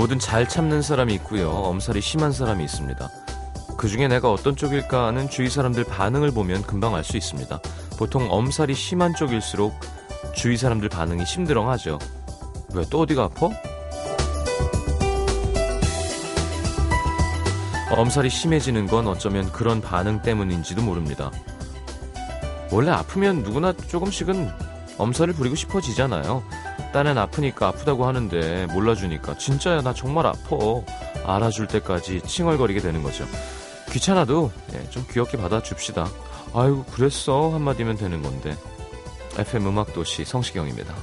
뭐든 잘 참는 사람이 있고요. 엄살이 심한 사람이 있습니다. 그 중에 내가 어떤 쪽일까 하는 주위 사람들 반응을 보면 금방 알 수 있습니다. 보통 엄살이 심한 쪽일수록 주위 사람들 반응이 심드렁하죠. 왜 또 어디가 아파? 엄살이 심해지는 건 어쩌면 그런 반응 때문인지도 모릅니다. 원래 아프면 누구나 조금씩은 엄살을 부리고 싶어지잖아요. 딴엔 아프니까 아프다고 하는데 몰라주니까 진짜야 나 정말 아파 알아줄 때까지 칭얼거리게 되는 거죠. 귀찮아도 예, 좀 귀엽게 받아줍시다. 아유 그랬어 한마디면 되는 건데. FM 음악도시 성시경입니다.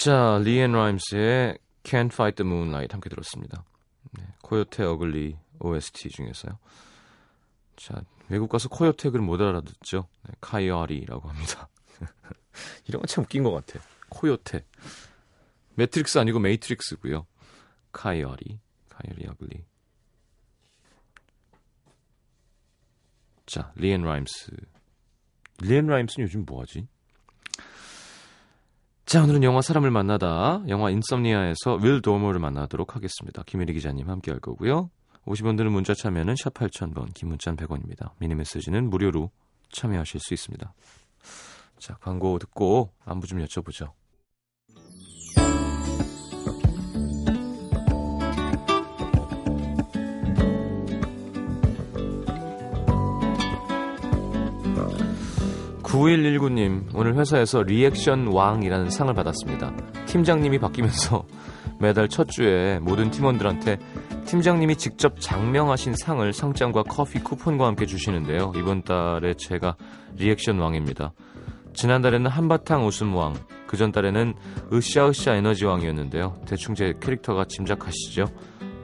자, 리앤 라임스의 Can't Fight the Moonlight 함께 들었습니다. 네, 코요테 어글리 OST 중에서요. 자, 외국 가서 코요테를 못 알아듣죠. 네, Coyote라고 합니다. 이런 건 참 웃긴 것 같아. 코요테. 매트릭스 아니고 Matrix고요. Coyote, Coyote Ugly. 자, 리앤 라임스. 리앤 라임스는 요즘 뭐하지? 자, 오늘은 영화 사람을 만나다 영화 인썸니아에서 윌 도머를 만나도록 하겠습니다. 김혜리 기자님 함께 할 거고요. 50원 드는 문자 참여는 샵 8000번, 긴 문자는 100원입니다. 미니 메시지는 무료로 참여하실 수 있습니다. 자, 광고 듣고 안부 좀 여쭤보죠. 9119님, 오늘 회사에서 리액션 왕이라는 상을 받았습니다. 팀장님이 바뀌면서 매달 첫 주에 모든 팀원들한테 팀장님이 직접 작명하신 상을 상장과 커피 쿠폰과 함께 주시는데요. 이번 달에 제가 리액션 왕입니다. 지난달에는 한바탕 웃음 왕, 그 전달에는 으쌰으쌰 에너지 왕이었는데요. 대충 제 캐릭터가 짐작하시죠?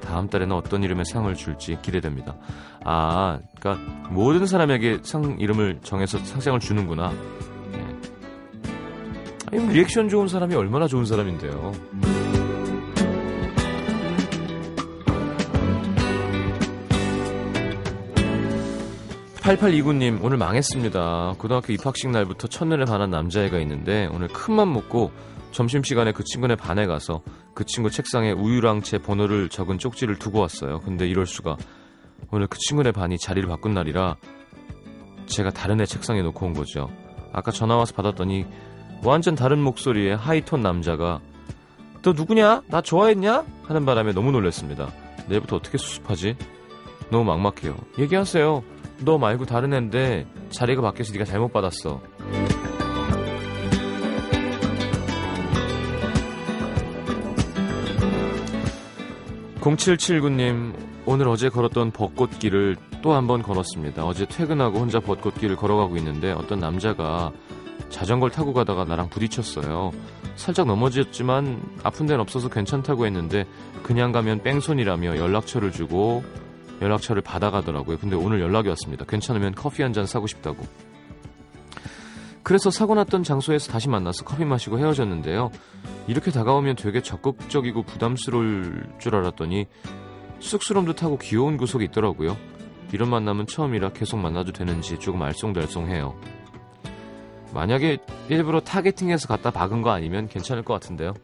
다음 달에는 어떤 이름의 상을 줄지 기대됩니다. 아, 그러니까 모든 사람에게 상 이름을 정해서 상장을 주는구나. 네. 아니, 리액션 좋은 사람이 얼마나 좋은 사람인데요. 8829님, 오늘 망했습니다. 고등학교 입학식 날부터 첫눈에 반한 남자애가 있는데, 오늘 큰맘 먹고 점심시간에 그 친구네 반에 가서 그 친구 책상에 우유랑 제 번호를 적은 쪽지를 두고 왔어요. 근데 이럴 수가. 오늘 그 친구네 반이 자리를 바꾼 날이라 제가 다른 애 책상에 놓고 온 거죠. 아까 전화 와서 받았더니 완전 다른 목소리의 하이톤 남자가 너 누구냐? 나 좋아했냐? 하는 바람에 너무 놀랐습니다. 내일부터 어떻게 수습하지? 너무 막막해요. 얘기하세요. 너 말고 다른 애인데 자리가 바뀌어서 네가 잘못 받았어. 0779님, 오늘 어제 걸었던 벚꽃길을 또 한 번 걸었습니다. 어제 퇴근하고 혼자 벚꽃길을 걸어가고 있는데 어떤 남자가 자전거를 타고 가다가 나랑 부딪혔어요. 살짝 넘어졌지만 아픈 데는 없어서 괜찮다고 했는데 그냥 가면 뺑소니라며 연락처를 주고 연락처를 받아가더라고요. 근데 오늘 연락이 왔습니다. 괜찮으면 커피 한 잔 사고 싶다고. 그래서 사고 났던 장소에서 다시 만나서 커피 마시고 헤어졌는데요. 이렇게 다가오면 되게 적극적이고 부담스러울 줄 알았더니 쑥스러움도 타고 귀여운 구석이 있더라고요. 이런 만남은 처음이라 계속 만나도 되는지 조금 알쏭달쏭해요. 만약에 일부러 타겟팅해서 갖다 박은 거 아니면 괜찮을 것 같은데요.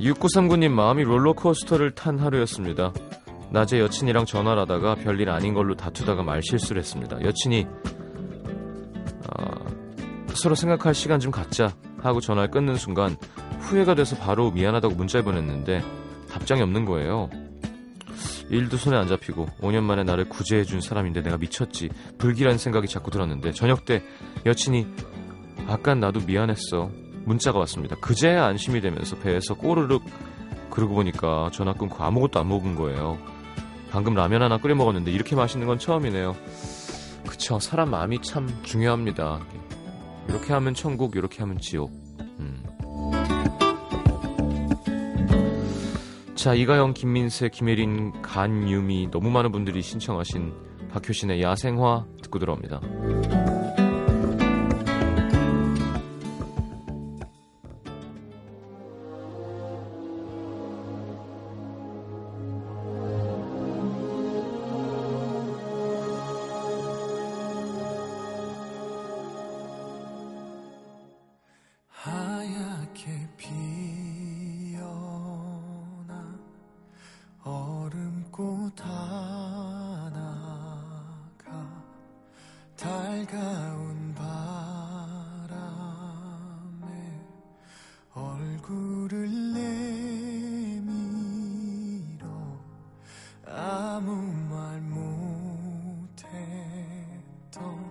6939님 마음이 롤러코스터를 탄 하루였습니다. 낮에 여친이랑 전화를 하다가 별일 아닌 걸로 다투다가 말 실수를 했습니다. 여친이 서로 생각할 시간 좀 갖자 하고 전화를 끊는 순간 후회가 돼서 바로 미안하다고 문자를 보냈는데 답장이 없는 거예요. 일도 손에 안 잡히고 5년 만에 나를 구제해준 사람인데 내가 미쳤지 불길한 생각이 자꾸 들었는데 저녁 때 여친이 아까 나도 미안했어 문자가 왔습니다. 그제야 안심이 되면서 배에서 꼬르륵 그러고 보니까 전화 끊고 아무것도 안 먹은 거예요. 방금 라면 하나 끓여 먹었는데 이렇게 맛있는 건 처음이네요. 그쵸 사람 마음이 참 중요합니다. 이렇게 하면 천국 이렇게 하면 지옥. 음. 자 이가영, 김민세, 김혜린, 간유미 너무 많은 분들이 신청하신 박효신의 야생화 듣고 들어옵니다. don't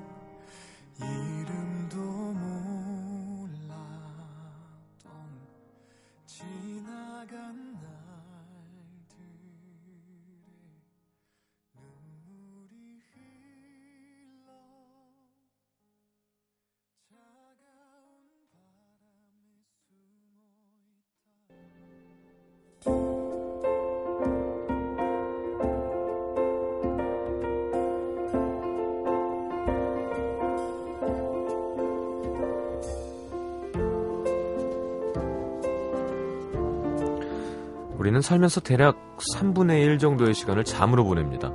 우리는 살면서 대략 3분의 1 정도의 시간을 잠으로 보냅니다.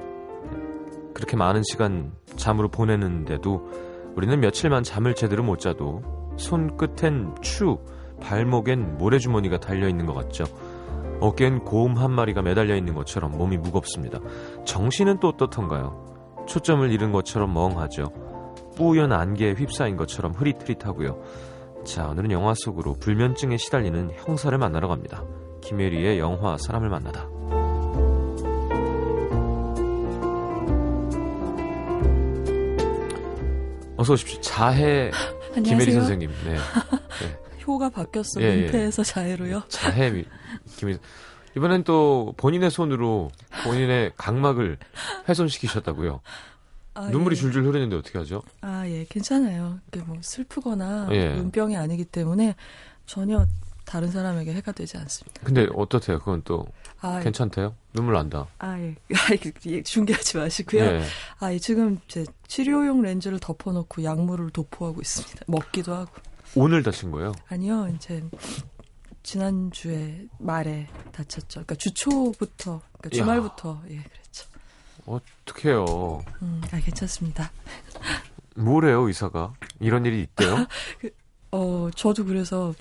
그렇게 많은 시간 잠으로 보내는데도 우리는 며칠만 잠을 제대로 못 자도 손끝엔 추, 발목엔 모래주머니가 달려있는 것 같죠. 어깨엔 곰한 마리가 매달려 있는 것처럼 몸이 무겁습니다. 정신은 또 어떻던가요? 초점을 잃은 것처럼 멍하죠. 뿌연 안개에 휩싸인 것처럼 흐릿흐릿하고요. 자, 오늘은 영화 속으로 불면증에 시달리는 형사를 만나러 갑니다. 김혜리의 영화 사람을 만나다. 어서 오십시오. 자해 김혜리 선생님. 네. 네. 효가 바뀌었어. 예, 민폐에서 예. 자해로요. 자해 김혜리. 이번엔 또 본인의 손으로 본인의 각막을 훼손시키셨다고요. 아, 눈물이 예. 줄줄 흐르는데 어떻게 하죠? 아, 예, 괜찮아요. 이게 뭐 슬프거나 예. 눈병이 아니기 때문에 전혀 다른 사람에게 해가 되지 않습니다. 근데 어떻대요? 그건 또 아, 예. 괜찮대요? 눈물 난다. 아 예, 아, 예. 중계하지 마시고요. 예. 아 예, 지금 제 치료용 렌즈를 덮어놓고 약물을 도포하고 있습니다. 먹기도 하고. 오늘 다친 거예요? 아니요, 이제 지난 주에 말에 다쳤죠. 그러니까 주초부터, 그러니까 주말부터 야. 예, 그랬죠. 어떡해요. 음, 아 괜찮습니다. 뭐래요, 의사가? 이런 일이 있대요? 그, 어, 저도 그래서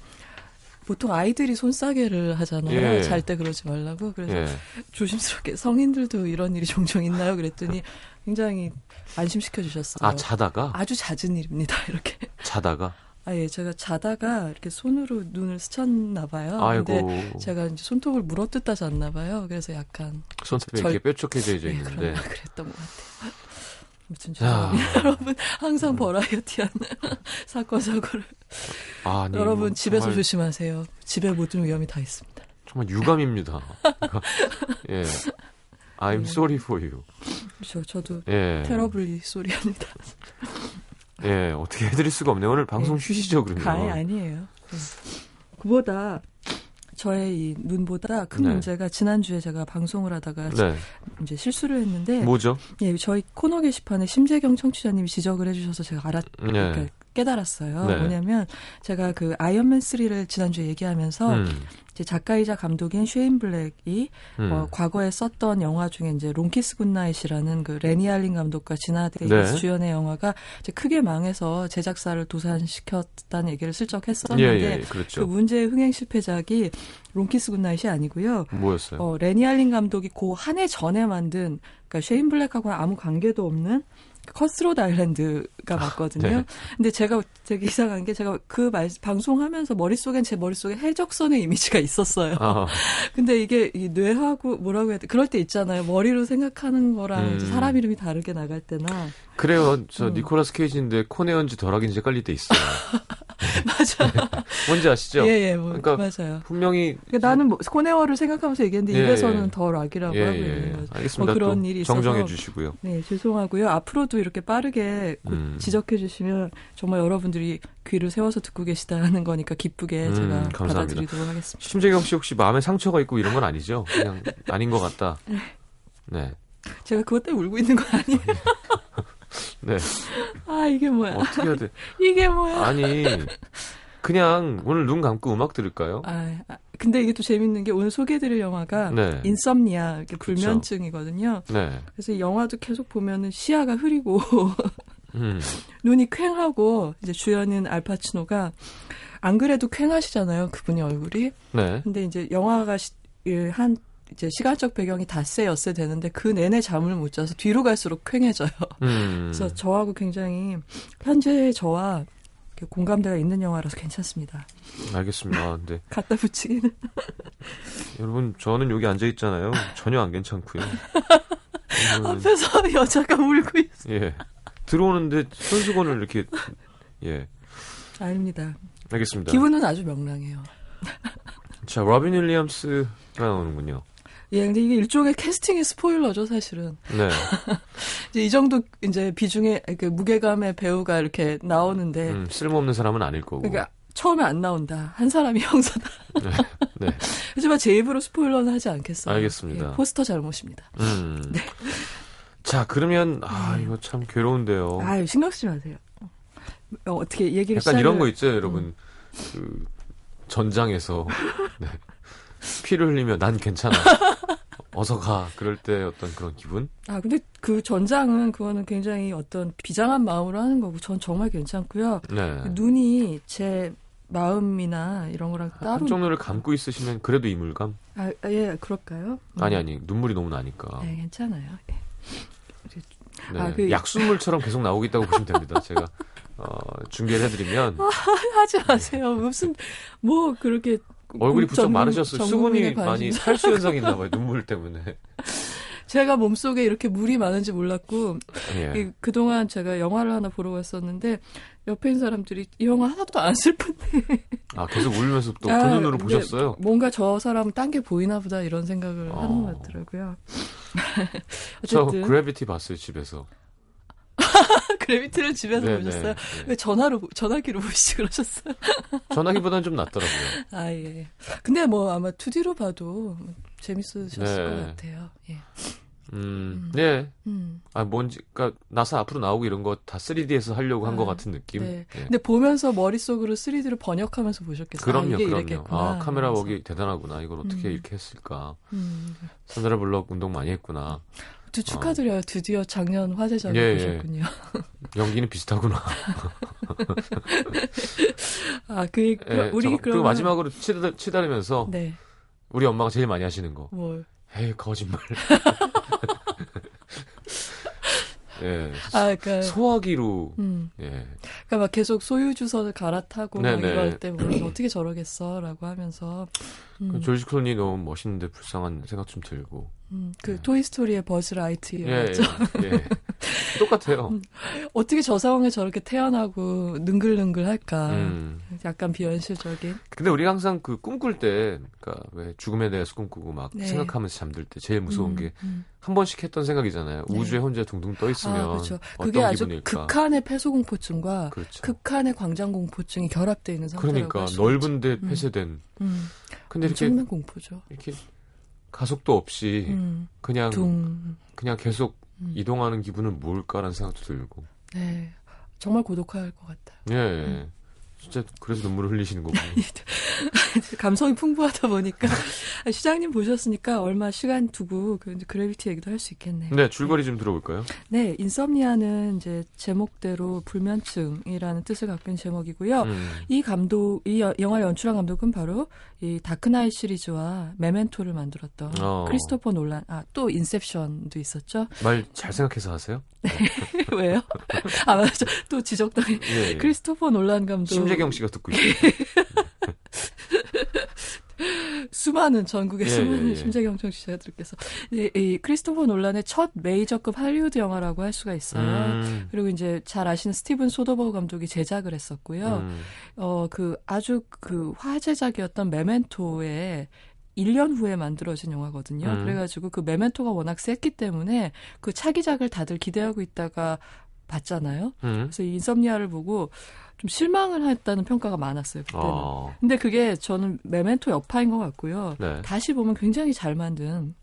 보통 아이들이 손싸개를 하잖아요. 예. 잘때 그러지 말라고. 그래서 예. 조심스럽게 성인들도 이런 일이 종종 있나요? 그랬더니 굉장히 안심시켜 주셨어요. 아, 자다가? 아주 잦은 일입니다. 이렇게. 자다가? 아, 예. 제가 자다가 이렇게 손으로 눈을 스쳤나 봐요. 아이고. 근데 제가 이제 손톱을 물어뜯다 잤나 봐요. 그래서 약간. 손톱이 절... 이렇게 뾰족해져 예, 있는데. 그랬던 것 같아요. 무슨 죄송합니다. 여러분 항상 버라이어티한 사건 사고를. 아, 니 여러분 뭐, 집에서 정말... 조심하세요. 집에 모든 위험이 다 있습니다. 정말 유감입니다. 예. I'm 네. sorry for you. 그렇죠. 저도 예. 테러블리 소리합니다. 예, 어떻게 해드릴 수가 없네요. 오늘 방송 네. 쉬시죠, 그러면. 가해 아니에요. 네. 그보다 저의 이 눈보다 큰 네. 문제가 지난주에 제가 방송을 하다가 네. 이제 실수를 했는데 뭐죠? 예, 저희 코너 게시판에 심재경 청취자님이 지적을 해주셔서 제가 알았 네. 그러니까 깨달았어요. 네. 뭐냐면 제가 그 아이언맨 3를 지난주에 얘기하면서 음. 이제 작가이자 감독인 쉐인 블랙이 음. 어, 과거에 썼던 영화 중에 이제 롱키스 굿나잇이라는 그 레니 할린 감독과 지나 데이비스 네. 주연의 영화가 이제 크게 망해서 제작사를 도산시켰다는 얘기를 슬쩍 했었는데 예, 예, 그렇죠. 그 문제의 흥행 실패작이 롱키스 굿나잇이 아니고요. 뭐였어요? 어, 레니 할린 감독이 그 한 해 전에 만든 그러니까 쉐인 블랙하고는 아무 관계도 없는 컷스로트 아일랜드가 맞거든요. 네. 근데 제가 되게 이상한 게 제가 그 말, 방송하면서 머릿속엔 제 머릿속에 해적선의 이미지가 있었어요. 어. 근데 이게 이 뇌하고 뭐라고 해야 돼? 그럴 때 있잖아요. 머리로 생각하는 거랑 음. 사람 이름이 다르게 나갈 때나. 그래요. 저 음. 니콜라스 케이지인데 콘에어인지 더 락인지 헷갈릴 때 있어요. 맞아. 뭔지 아시죠? 예, 예, 뭐, 그러니까 맞아요. 분명히 그러니까 나는 뭐 코네어를 생각하면서 얘기했는데 예, 입에서는 예. 더 락이라고 예, 하고요. 예. 알겠습니다. 뭐 그런 일이 있어서 정정해 주시고요. 네, 죄송하고요. 앞으로도 이렇게 빠르게 음. 지적해 주시면 정말 여러분들이 귀를 세워서 듣고 계시다는 거니까 기쁘게 음, 제가 감사합니다. 받아들이도록 하겠습니다. 심재경 씨 혹시 마음에 상처가 있고 이런 건 아니죠? 그냥 아닌 것 같다. 네. 네. 제가 그것 때문에 울고 있는 거 아니에요? 네. 아 이게 뭐야? 어떻게 해야 돼? 이게 뭐야? 아니 그냥 오늘 눈 감고 음악 들을까요? 아, 아 근데 이게 또 재밌는 게 오늘 소개해드릴 영화가 네. 인썸니아 이렇게 불면증이거든요. 네. 그래서 이 영화도 계속 보면은 시야가 흐리고 음. 눈이 퀭하고 이제 주연인 알파치노가 안 그래도 퀭하시잖아요 그분이 얼굴이. 네. 근데 이제 영화가 시, 한 이제 시간적 배경이 닷새 엿새 되는데 그 내내 잠을 못 자서 뒤로 갈수록 퀭해져요. 음. 그래서 저하고 굉장히 현재 저와 공감대가 있는 영화라서 괜찮습니다. 알겠습니다. 네. 갖다 붙이기는. 여러분, 저는 여기 앉아 있잖아요. 전혀 안 괜찮고요. 앞에서 여자가 울고 있어. 예. 들어오는데 손수건을 이렇게 예. 아닙니다. 알겠습니다. 기분은 아주 명랑해요. 자, 로빈 윌리엄스가 나오는군요. 예, 근데 이게 일종의 캐스팅의 스포일러죠, 사실은. 네. 이제 이 정도 이제 비중의 그 무게감의 배우가 이렇게 나오는데 음, 쓸모없는 사람은 아닐 거고. 그러니까 처음에 안 나온다. 한 사람이 형사다. 네. 네. 하지만 제 입으로 스포일러는 하지 않겠어요. 알겠습니다. 예, 포스터 잘못입니다. 음. 네. 자, 그러면 아, 이거 참 괴로운데요. 아, 신경 쓰지 마세요. 어, 어떻게 얘기를 약간 시작을... 이런 거 있죠, 여러분. 음. 그 전장에서 네. 피를 흘리며 난 괜찮아. 어서 가. 그럴 때 어떤 그런 기분? 아, 근데 그 전장은 그거는 굉장히 어떤 비장한 마음으로 하는 거고 전 정말 괜찮고요. 네. 눈이 제 마음이나 이런 거랑 따로 한쪽 눈을 감고 있으시면 그래도 이물감? 아, 예, 그럴까요? 아니 아니 눈물이 너무 나니까. 네, 괜찮아요. 네. 네, 아, 그... 약순물처럼 계속 나오겠다고 보시면 됩니다. 제가 어, 중계를 해드리면 아, 하지 마세요. 무슨 뭐 그렇게 얼굴이 부쩍 마르셨어요. 수분이 많이 탈수 현상이 있나 봐요. 눈물 때문에. 제가 몸속에 이렇게 물이 많은지 몰랐고 예. 그동안 제가 영화를 하나 보러 갔었는데 옆에 있는 사람들이 이 영화 하나도 안 슬픈데 아 계속 울면서 또그 아, 눈으로 보셨어요? 뭔가 저 사람은 딴 게 보이나 보다 이런 생각을 어. 하는 것 같더라고요. 저 그래비티 봤어요 집에서. 그래비티를 집에서 네네, 보셨어요? 네. 왜 전화로 전화기로 보시지 그러셨어요? 전화기보다는 좀 낫더라고요. 아 예. 근데 뭐 아마 2D로 봐도 재밌으셨을 네. 것 같아요. 예. 음, 음. 네. 음. 아, 뭔지, 그니까, 나사 앞으로 나오고 이런 거 다 3D에서 하려고 한것 아, 같은 느낌? 네. 네. 근데 보면서 머릿속으로 3D를 번역하면서 보셨겠어요? 그럼요, 아, 그럼요. 이랬겠구나, 아, 카메라 웍이 대단하구나. 이걸 어떻게 음. 이렇게 했을까. 음. 산드라 블럭 운동 많이 했구나. 축하드려요. 어. 드디어 작년 화제작을 예, 예. 보셨군요. 예. 연기는 비슷하구나. 아, 그, 예, 우리 저, 그리고 마지막으로 치달, 치달으면서 네. 우리 엄마가 제일 많이 하시는 거. 뭘? 에이, 거짓말. 예. 아, 그러니까 소화기로. 음. 예. 그러니까 막 계속 소유 주선을 갈아타고 막 이럴 때 뭐, 어떻게 저러겠어라고 하면서. 음. 조지 클론이 너무 멋있는데 불쌍한 생각 좀 들고. 음, 그 네. 토이 스토리의 버즈 라이트였죠. 예, 예. 똑같아요. 음, 어떻게 저 상황에 저렇게 태어나고 능글능글 할까? 음. 약간 비현실적인. 근데 우리가 항상 그 꿈꿀 때, 그러니까 왜 죽음에 대해서 꿈꾸고 막 네. 생각하면서 잠들 때 제일 무서운 음, 게한 음. 번씩 했던 생각이잖아요. 네. 우주에 혼자 둥둥 떠 있으면 아, 그렇죠. 그게 아주 기분일까? 극한의 폐소공포증과 그렇죠. 극한의 광장공포증이 결합되어 있는 상태라고 그러니까 넓은데 음. 폐쇄된. 근데 이렇게 공포죠. 이렇게 가속도 없이 음. 그냥 둥. 그냥 계속 음. 이동하는 기분은 뭘까라는 생각도 들고. 네, 정말 고독할 것 같아요. 예, 음. 진짜 그래서 눈물을 흘리시는 거군요. 감성이 풍부하다 보니까 시장님 보셨으니까 얼마 시간 두고 그 그래비티 얘기도 할 수 있겠네요. 네, 줄거리 좀 들어볼까요? 네, 인썸니아는 이제 제목대로 불면증이라는 뜻을 갖고 있는 제목이고요. 음. 이 감독, 이 영화 연출한 감독은 바로 이 다크나잇 시리즈와 메멘토를 만들었던 어. 크리스토퍼 놀란, 아, 또 인셉션도 있었죠. 말 잘 생각해서 하세요? 네. 왜요? 아, 맞아. 또 지적당해. 예, 예. 크리스토퍼 놀란 감독. 심재경 씨가 듣고 있어요. 수많은 전국의 예, 수많은 예, 예. 심재경 청취자들께서 이, 이 크리스토퍼 놀란의 첫 메이저급 할리우드 영화라고 할 수가 있어요. 음. 그리고 이제 잘 아시는 스티븐 소더버그 감독이 제작을 했었고요. 음. 어그 아주 그 화제작이었던 메멘토의 1년 후에 만들어진 영화거든요. 음. 그래가지고 그 메멘토가 워낙 셌기 때문에 그 차기작을 다들 기대하고 있다가 봤잖아요. 음. 그래서 이 인썸니아를 보고 좀 실망을 했다는 평가가 많았어요. 그때는. 어. 근데 그게 저는 메멘토 여파인 것 같고요. 네. 다시 보면 굉장히 잘 만든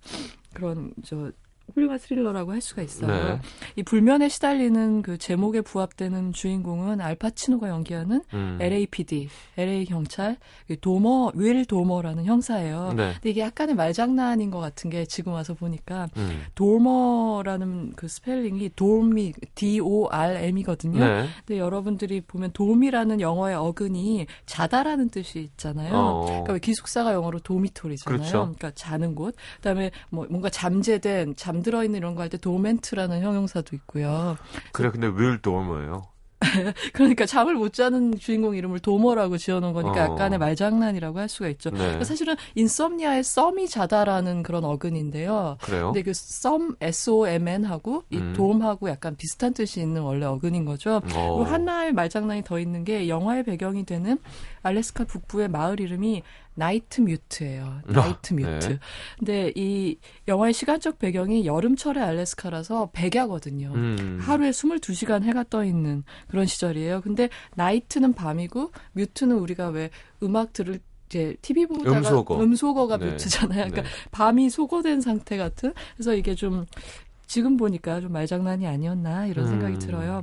그런 저 훌륭한 스릴러라고 할 수가 있어요. 네. 이 불면에 시달리는 그 제목에 부합되는 주인공은 알파치노가 연기하는 음. LAPD, LA 경찰 도머 윌 도머라는 형사예요. 네. 근데 이게 약간의 말장난인 것 같은 게 지금 와서 보니까 음. 도머라는 그 스펠링이 dorm이 D O R M이거든요. 네. 근데 여러분들이 보면 dorm이라는 영어의 어근이 자다라는 뜻이 있잖아요. 어. 그러니까 기숙사가 영어로 dormitory잖아요. 그렇죠. 그러니까 자는 곳. 그다음에 뭐 뭔가 잠재된 잠 잠들어 있는 이런 거 할 때 dormant라는 형용사도 있고요. 그래 근데 왜 도머예요? 그러니까 잠을 못 자는 주인공 이름을 도머라고 지어놓은 거니까 어. 약간의 말장난이라고 할 수가 있죠. 네. 그러니까 사실은 인썸니아의 썸이 자다라는 그런 어근인데요. 그래요? 근데 그 썸, S-O-M-N하고 이 음. 돔하고 약간 비슷한 뜻이 있는 원래 어근인 거죠. 어. 그리고 하나의 말장난이 더 있는 게 영화의 배경이 되는 알래스카 북부의 마을 이름이 나이트 뮤트예요. 나이트 뮤트. 네. 근데 이 영화의 시간적 배경이 여름철의 알래스카라서 백야거든요. 음. 하루에 22시간 해가 떠 있는 그런 시절이에요. 근데 나이트는 밤이고 뮤트는 우리가 왜 음악 들을 이제 TV 보다가 음소거. 음소거가 네. 뮤트잖아요. 그러니까 네. 밤이 소거된 상태 같은. 그래서 이게 좀 지금 보니까 좀 말장난이 아니었나 이런 생각이 음. 들어요.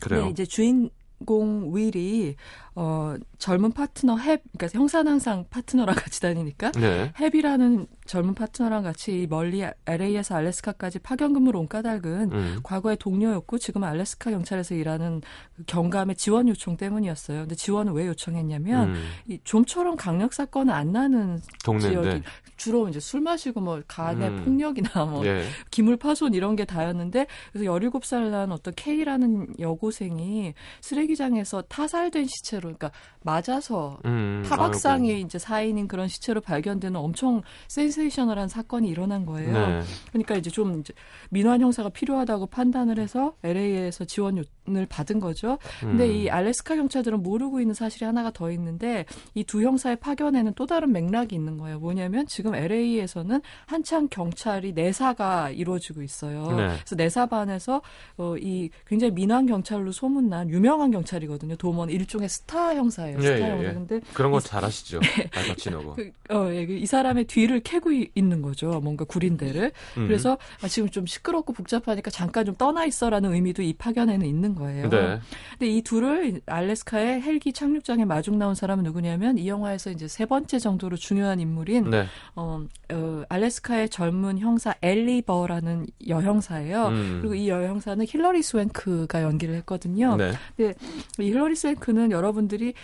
그래요. 이제 주인 공 윌이 어 젊은 파트너 헵 그러니까 형사는 항상 파트너랑 같이 다니니까 네. 헵이라는 젊은 파트너랑 같이 멀리 LA에서 알래스카까지 파견 근무로 온 까닭은 음. 과거에 동료였고 지금 알래스카 경찰에서 일하는 그 경감의 지원 요청 때문이었어요. 근데 지원을 왜 요청했냐면 음. 이 좀처럼 강력 사건은 안 나는 동네인데. 지역이 주로 이제 술 마시고 뭐 간의 음. 폭력이나 뭐 예. 기물 파손 이런 게 다였는데 그래서 17살 난 어떤 K라는 여고생이 쓰레기장에서 타살된 시체로 그러니까 맞아서 음, 타박상에 아이고. 이제 사인인 그런 시체로 발견되는 엄청 센세이셔널한 사건이 일어난 거예요. 네. 그러니까 이제 좀 이제 민환 형사가 필요하다고 판단을 해서 LA에서 지원을 받은 거죠. 근데 음. 이 알래스카 경찰들은 모르고 있는 사실이 하나가 더 있는데 이 두 형사의 파견에는 또 다른 맥락이 있는 거예요. 뭐냐면 지금 LA에서는 한창 경찰이 내사가 이루어지고 있어요. 네. 그래서 내사반에서 어, 이 굉장히 민환 경찰로 소문난 유명한 경찰이거든요. 도먼 일종의 스타 형사예요. 거예요. 예, 스타 영화. 예, 예. 근데 그런 거 잘하시죠. 알파치노가. 그, 어, 예, 그이 사람의 뒤를 캐고 있는 거죠. 뭔가 구린대를. 음. 그래서 아, 지금 좀 시끄럽고 복잡하니까 잠깐 좀 떠나 있어라는 의미도 이 파견에는 있는 거예요. 네. 근데 이 둘을 알래스카의 헬기 착륙장에 마중 나온 사람은 누구냐면 이 영화에서 이제 세 번째 정도로 중요한 인물인 네. 어, 어, 알래스카의 젊은 형사 엘리 버라는 여형사예요. 음. 그리고 이 여형사는 힐러리 스웽크가 연기를 했거든요. 네. 근데 이 힐러리 스웽크는 여러분들이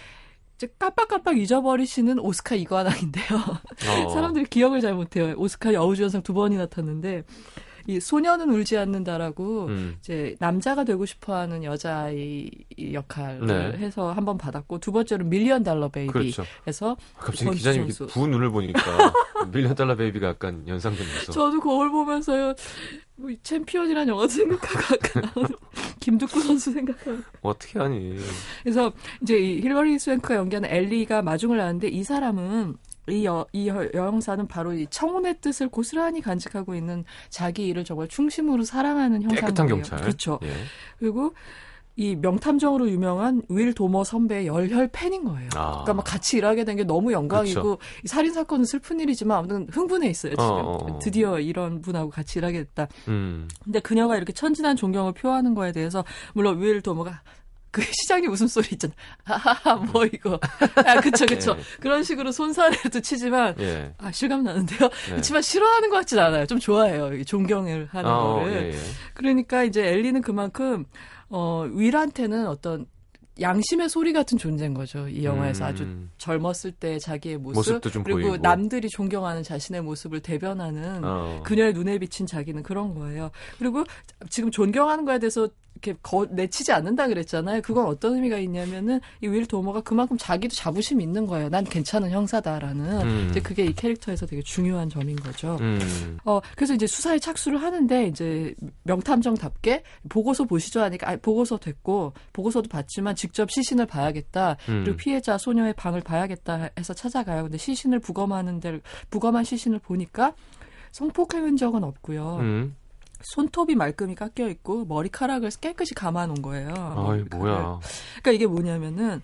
깜빡깜빡 잊어버리시는 오스카 이관왕인데요. 어. 사람들이 기억을 잘 못해요. 오스카 여우주연상 두 번이나 탔는데 이 소녀는 울지 않는다라고 음. 이제 남자가 되고 싶어하는 여자의 역할을 네. 해서 한 번 받았고 두 번째로 밀리언 달러 베이비에서 그렇죠. 갑자기 기자님 부은 눈을 보니까 밀리언 달러 베이비가 약간 연상되면서 저도 거울 보면서요 뭐 챔피언이라는 영화도 생각하고 김득구 선수 생각하고 어떻게 하니 그래서 이제 이 힐러리 스웽크가 연기하는 엘리가 마중을 하는데 이 사람은 이, 여, 이 여, 여형사는 바로 이 청운의 뜻을 고스란히 간직하고 있는 자기 일을 정말 충심으로 사랑하는 형사인 깨끗한 경찰. 그렇죠. 예. 그리고 이 명탐정으로 유명한 윌 도머 선배의 열혈 팬인 거예요. 아. 그러니까 막 같이 일하게 된 게 너무 영광이고 그렇죠. 이 살인 사건은 슬픈 일이지만 아무튼 흥분해 있어요. 지금 어, 어, 어. 드디어 이런 분하고 같이 일하게 됐다. 음. 근데 그녀가 이렇게 천진한 존경을 표하는 거에 대해서 물론 윌 도머가 그 시장님 웃음소리 있잖아. 하하하, 뭐 이거. 아, 그쵸, 그쵸. 예. 그런 식으로 손사래도 치지만, 예. 아, 실감 나는데요? 네. 그렇지만 싫어하는 것 같진 않아요. 좀 좋아해요. 존경을 하는 아, 거를. 예, 예. 그러니까 이제 엘리는 그만큼, 어, 윌한테는 어떤 양심의 소리 같은 존재인 거죠. 이 영화에서 음. 아주 젊었을 때 자기의 모습 그리고 보이고. 남들이 존경하는 자신의 모습을 대변하는 어. 그녀의 눈에 비친 자기는 그런 거예요. 그리고 지금 존경하는 거에 대해서 이렇게 거, 내치지 않는다 그랬잖아요. 그건 어떤 의미가 있냐면은 이 윌 도머가 그만큼 자기도 자부심이 있는 거예요. 난 괜찮은 형사다라는 음. 이제 그게 이 캐릭터에서 되게 중요한 점인 거죠. 음. 어 그래서 이제 수사에 착수를 하는데 이제 명탐정답게 보고서 보시죠 하니까 아, 보고서 됐고 보고서도 봤지만 직접 시신을 봐야겠다. 음. 그리고 피해자 소녀의 방을 봐야겠다 해서 찾아가요. 근데 시신을 부검하는 데 부검한 시신을 보니까 성폭행 흔적은 없고요. 음. 손톱이 말끔히 깎여 있고 머리카락을 깨끗이 감아 놓은 거예요. 아이 뭐야. 그러니까 이게 뭐냐면은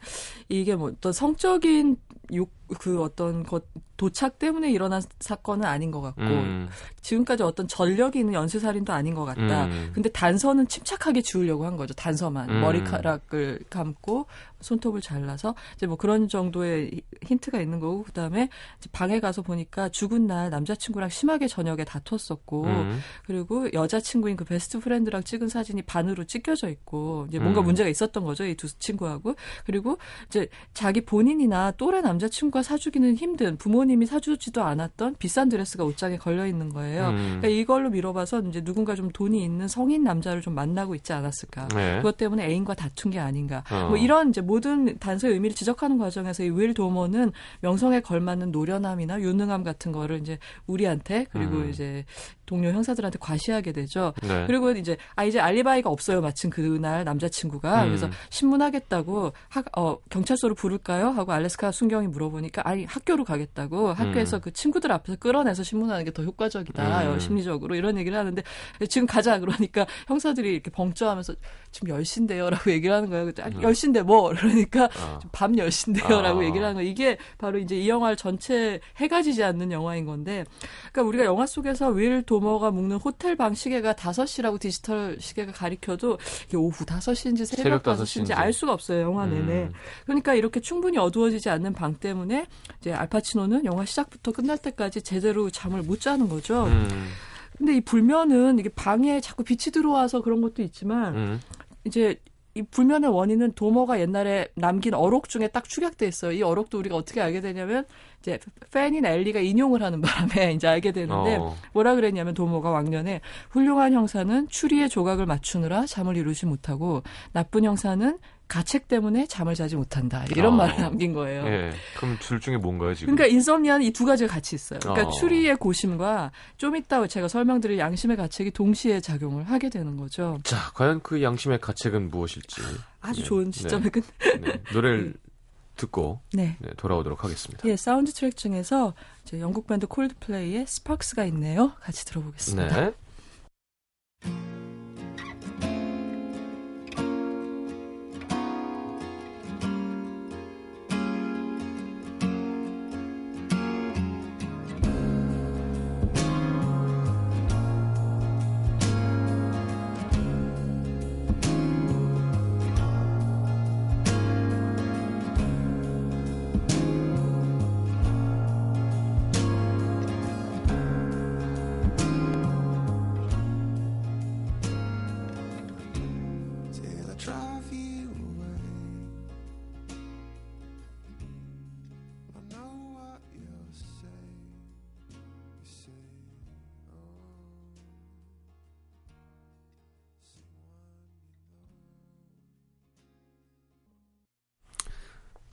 이게 뭐 어떤 성적인 욕 그 어떤 것 도착 때문에 일어난 사건은 아닌 것 같고 음. 지금까지 어떤 전력이 있는 연쇄살인도 아닌 것 같다. 음. 근데 단서는 침착하게 지우려고 한 거죠. 단서만 음. 머리카락을 감고 손톱을 잘라서 이제 뭐 그런 정도의 힌트가 있는 거고 그다음에 방에 가서 보니까 죽은 날 남자친구랑 심하게 저녁에 다퉜었고 음. 그리고 여자친구인 그 best friend랑 찍은 사진이 반으로 찢겨져 있고 이제 뭔가 음. 문제가 있었던 거죠. 이 두 친구하고 그리고 이제 자기 본인이나 또래 남자친구가 사주기는 힘든 부모님이 사주지도 않았던 비싼 드레스가 옷장에 걸려 있는 거예요. 음. 그러니까 이걸로 미뤄봐서 이제 누군가 좀 돈이 있는 성인 남자를 좀 만나고 있지 않았을까. 네. 그것 때문에 애인과 다툰 게 아닌가. 어. 뭐 이런 이제 모든 단서의 의미를 지적하는 과정에서 이 윌 도머는 명성에 걸맞는 노련함이나 유능함 같은 거를 이제 우리한테 그리고 음. 이제 동료 형사들한테 과시하게 되죠. 네. 그리고 이제 아 이제 알리바이가 없어요. 마침 그날 남자친구가 음. 그래서 신문하겠다고 학, 어, 경찰서로 부를까요? 하고 알래스카 순경이 물어보니 까 아니 학교로 가겠다고 학교에서 음. 그 친구들 앞에서 끌어내서 신문하는 게 더 효과적이다. 음. 심리적으로 이런 얘기를 하는데 지금 가자 그러니까 형사들이 이렇게 벙쪄하면서 지금 10시인데요라고 얘기를 하는 거예요. 아, 10시인데 음. 뭐 그러니까 어. 밤 10시인데요라고 아. 얘기를 하는 거. 이게 바로 이제 이 영화를 전체 해가 지지 않는 영화인 건데 그러니까 우리가 영화 속에서 윌 도머가 묵는 호텔 방 시계가 5시라고 디지털 시계가 가리켜도 이게 오후 5시인지 새벽, 새벽 5시인지 알 수가 없어요. 영화 내내. 음. 그러니까 이렇게 충분히 어두워지지 않는 방 때문에 이제 알파치노는 영화 시작부터 끝날 때까지 제대로 잠을 못 자는 거죠. 음. 근데 이 불면은 이게 방에 자꾸 빛이 들어와서 그런 것도 있지만 음. 이제 이 불면의 원인은 도머가 옛날에 남긴 어록 중에 딱 축약돼 있어요. 이 어록도 우리가 어떻게 알게 되냐면 이제 팬인 엘리가 인용을 하는 바람에 이제 알게 되는데 어. 뭐라 그랬냐면 도모가 왕년에 훌륭한 형사는 추리의 조각을 맞추느라 잠을 이루지 못하고 나쁜 형사는 가책 때문에 잠을 자지 못한다. 이런 아, 말을 남긴 거예요. 예. 그럼 둘 중에 뭔가요, 지금? 그러니까 인썸니아는 이 두 가지가 같이 있어요. 그러니까 아. 추리의 고심과 좀 이따 제가 설명드릴 양심의 가책이 동시에 작용을 하게 되는 거죠. 자, 과연 그 양심의 가책은 무엇일지. 아주 네. 좋은 지점에 네. 네. 노래를 듣고 네. 네, 돌아오도록 하겠습니다. 예, 사운드 트랙 중에서 영국 밴드 콜드플레이의 Sparks가 있네요. 같이 들어보겠습니다.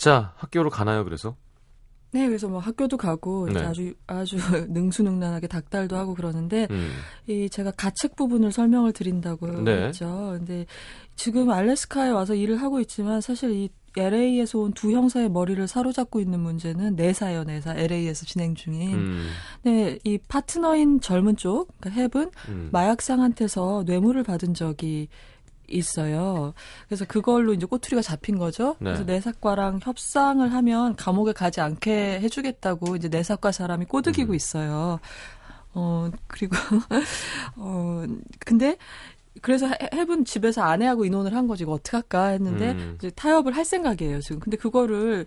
자, 학교로 가나요, 그래서? 네, 그래서 뭐 학교도 가고 네. 아주 아주 능수능란하게 닭달도 하고 그러는데 음. 이 제가 가책 부분을 설명을 드린다고 네. 했죠. 근데 지금 알래스카에 와서 일을 하고 있지만 사실 이 LA에서 온 두 형사의 머리를 사로잡고 있는 문제는 내사예요, 내사. LA에서 진행 중인. 음. 네, 이 파트너인 젊은 쪽, 그러니까 헵은 음. 마약상한테서 뇌물을 받은 적이 있어요. 그래서 그걸로 이제 꼬투리가 잡힌 거죠. 네. 그래서 내사과랑 협상을 하면 감옥에 가지 않게 해주겠다고 이제 내사과 사람이 꼬드기고 음. 있어요. 어, 그리고, 어, 근데 그래서 해분 집에서 아내하고 인원을 한 거지 이거 어떡 할까 했는데 음. 이제 타협을 할 생각이에요 지금 근데 그거를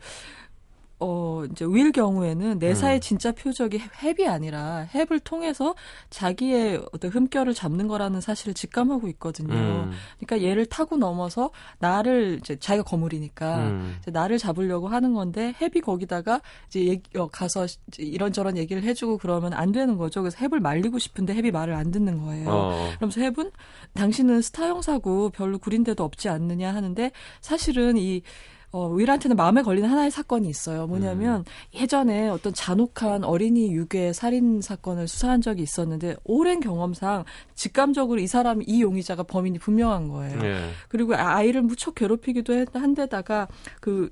어, 이제 윌 경우에는 내사의 음. 진짜 표적이 햅이 아니라 햅을 통해서 자기의 어떤 흠결을 잡는 거라는 사실을 직감하고 있거든요. 음. 그러니까 얘를 타고 넘어서 나를 이제 자기가 거물이니까 음. 이제 나를 잡으려고 하는 건데 햅이 거기다가 이제 얘기, 어, 가서 이제 이런저런 얘기를 해주고 그러면 안 되는 거죠. 그래서 햅을 말리고 싶은데 햅이 말을 안 듣는 거예요. 어. 그러면서 햅은 당신은 스타 형사고 별로 구린 데도 없지 않느냐 하는데 사실은 이 어, 윌한테는 마음에 걸리는 하나의 사건이 있어요. 뭐냐면 음. 예전에 어떤 잔혹한 어린이 유괴 살인 사건을 수사한 적이 있었는데 오랜 경험상 직감적으로 이 사람이 이 용의자가 범인이 분명한 거예요. 네. 그리고 아이를 무척 괴롭히기도 한 데다가 그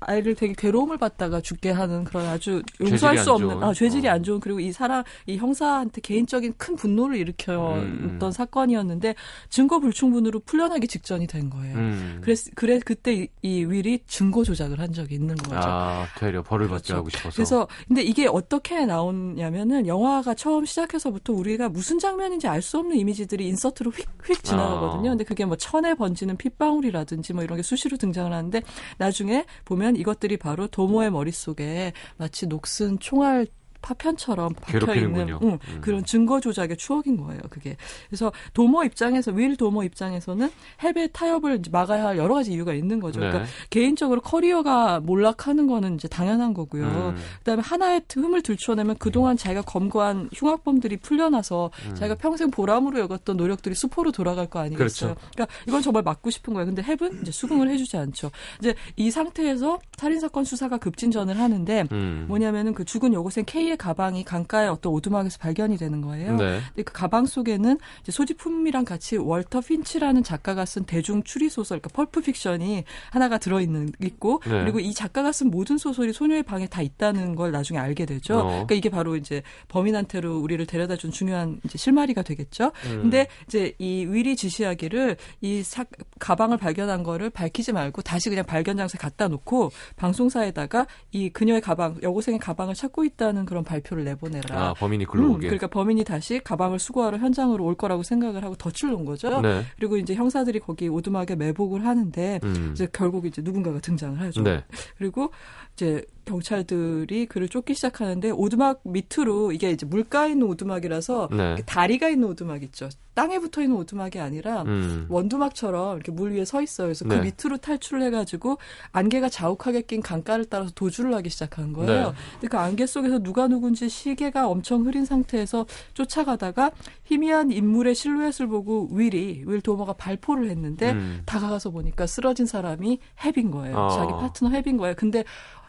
아이를 되게 괴로움을 받다가 죽게 하는 그런 아주 용서할 수 없는 아, 죄질이 어. 안 좋은 그리고 이 사람 이 형사한테 개인적인 큰 분노를 일으켰던 음. 음. 사건이었는데 증거 불충분으로 풀려나기 직전이 된 거예요. 음. 그래 그래 그때 이, 이 윌이 증거 조작을 한 적이 있는 거죠. 아 되려 벌을 받게 그렇죠. 하고 싶어서. 그래서 근데 이게 어떻게 나오냐면은 영화가 처음 시작해서부터 우리가 무슨 장면인지 알 수 없는 이미지들이 인서트로 휙휙 지나가거든요. 아. 근데 그게 뭐 천에 번지는 핏방울이라든지 뭐 이런 게 수시로 등장을 하는데 나중에 보면 이것들이 바로 도모의 머릿속에 마치 녹슨 총알 파편처럼 박혀 있는 응, 음. 그런 증거 조작의 추억인 거예요. 그게 그래서 도모 입장에서 윌 도모 입장에서는 해외 타협을 막아야 할 여러 가지 이유가 있는 거죠. 그러니까 네. 그러니까 개인적으로 커리어가 몰락하는 거는 이제 당연한 거고요. 음. 그다음에 하나의 흠을 들춰내면 그동안 자기가 검거한 흉악범들이 풀려나서 음. 자기가 평생 보람으로 여겼던 노력들이 수포로 돌아갈 거 아니겠어요. 그렇죠. 그러니까 이건 정말 막고 싶은 거예요. 근데 해븐 이제 수긍을 해주지 않죠. 이제 이 상태에서 살인 사건 수사가 급진전을 하는데 음. 뭐냐면은 그 죽은 여고생 K의 가방이 강가의 어떤 오두막에서 발견이 되는 거예요. 네. 근데 그 가방 속에는 소지품이랑 같이 월터 핀치라는 작가가 쓴 대중 추리 소설, 그러니까 pulp fiction이 하나가 들어 있는 있고 네. 그리고 이 작가가 쓴 모든 소설이 소녀의 방에 다 있다는 걸 나중에 알게 되죠. 어. 그러니까 이게 바로 이제 범인한테로 우리를 데려다 준 중요한 이제 실마리가 되겠죠. 음. 근데 이제 이 윌이 지시하기를 이 사, 가방을 발견한 거를 밝히지 말고 다시 그냥 발견 장소에 갖다 놓고 방송사에다가 이 그녀의 가방, 여고생의 가방을 찾고 있다는 그런 발표를 내보내라. 아, 범인이 글로 음, 그러니까 범인이 다시 가방을 수거하러 현장으로 올 거라고 생각을 하고 덫을 놓은 거죠. 네. 그리고 이제 형사들이 거기 오두막에 매복을 하는데 음. 이제 결국 이제 누군가가 등장을 하죠. 네. 그리고 이제 경찰들이 그를 쫓기 시작하는데 오두막 밑으로 이게 이제 물가에 있는 오두막이라서 네. 다리가 있는 오두막 있죠. 땅에 붙어 있는 오두막이 아니라 음. 원두막처럼 이렇게 물 위에 서 있어요. 그래서 그 네. 그 밑으로 탈출을 해가지고 안개가 자욱하게 낀 강가를 따라서 도주를 하기 시작한 거예요. 네. 근데 그 안개 속에서 누가 누군지 시계가 엄청 흐린 상태에서 쫓아가다가 희미한 인물의 실루엣을 보고 윌이 윌 도머가 발포를 했는데 음. 다가가서 보니까 쓰러진 사람이 햅인 거예요. 어. 자기 파트너 햅인 거예요. 근데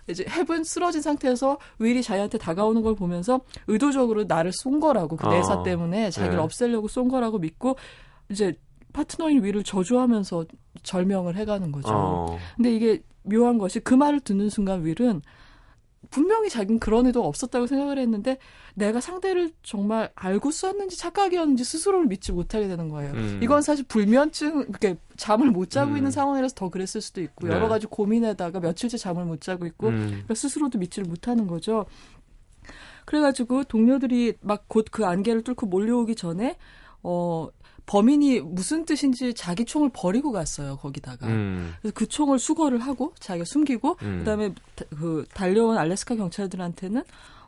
이제 해븐 쓰러진 상태에서 윌이 자기한테 다가오는 걸 보면서 의도적으로 나를 쏜 거라고 그 내사 어. 때문에 자기를 네. 없애려고 쏜 거라고 믿고 이제 파트너인 윌을 저주하면서 절명을 해가는 거죠. 어. 근데 이게 묘한 것이 그 말을 듣는 순간 윌은 분명히 자기는 그런 의도가 없었다고 생각을 했는데 내가 상대를 정말 알고 쐈는지 착각이었는지 스스로를 믿지 못하게 되는 거예요. 음. 이건 사실 불면증, 그러니까 잠을 못 자고 음. 있는 상황이라서 더 그랬을 수도 있고 네. 여러 가지 고민에다가 며칠째 잠을 못 자고 있고 음. 그러니까 스스로도 믿지를 못하는 거죠. 그래가지고 동료들이 막 곧 그 안개를 뚫고 몰려오기 전에 어 범인이 무슨 뜻인지 자기 총을 버리고 갔어요 거기다가 음. 그래서 그 총을 수거를 하고 자기가 숨기고 음. 그다음에 그 달려온 알래스카 경찰들한테는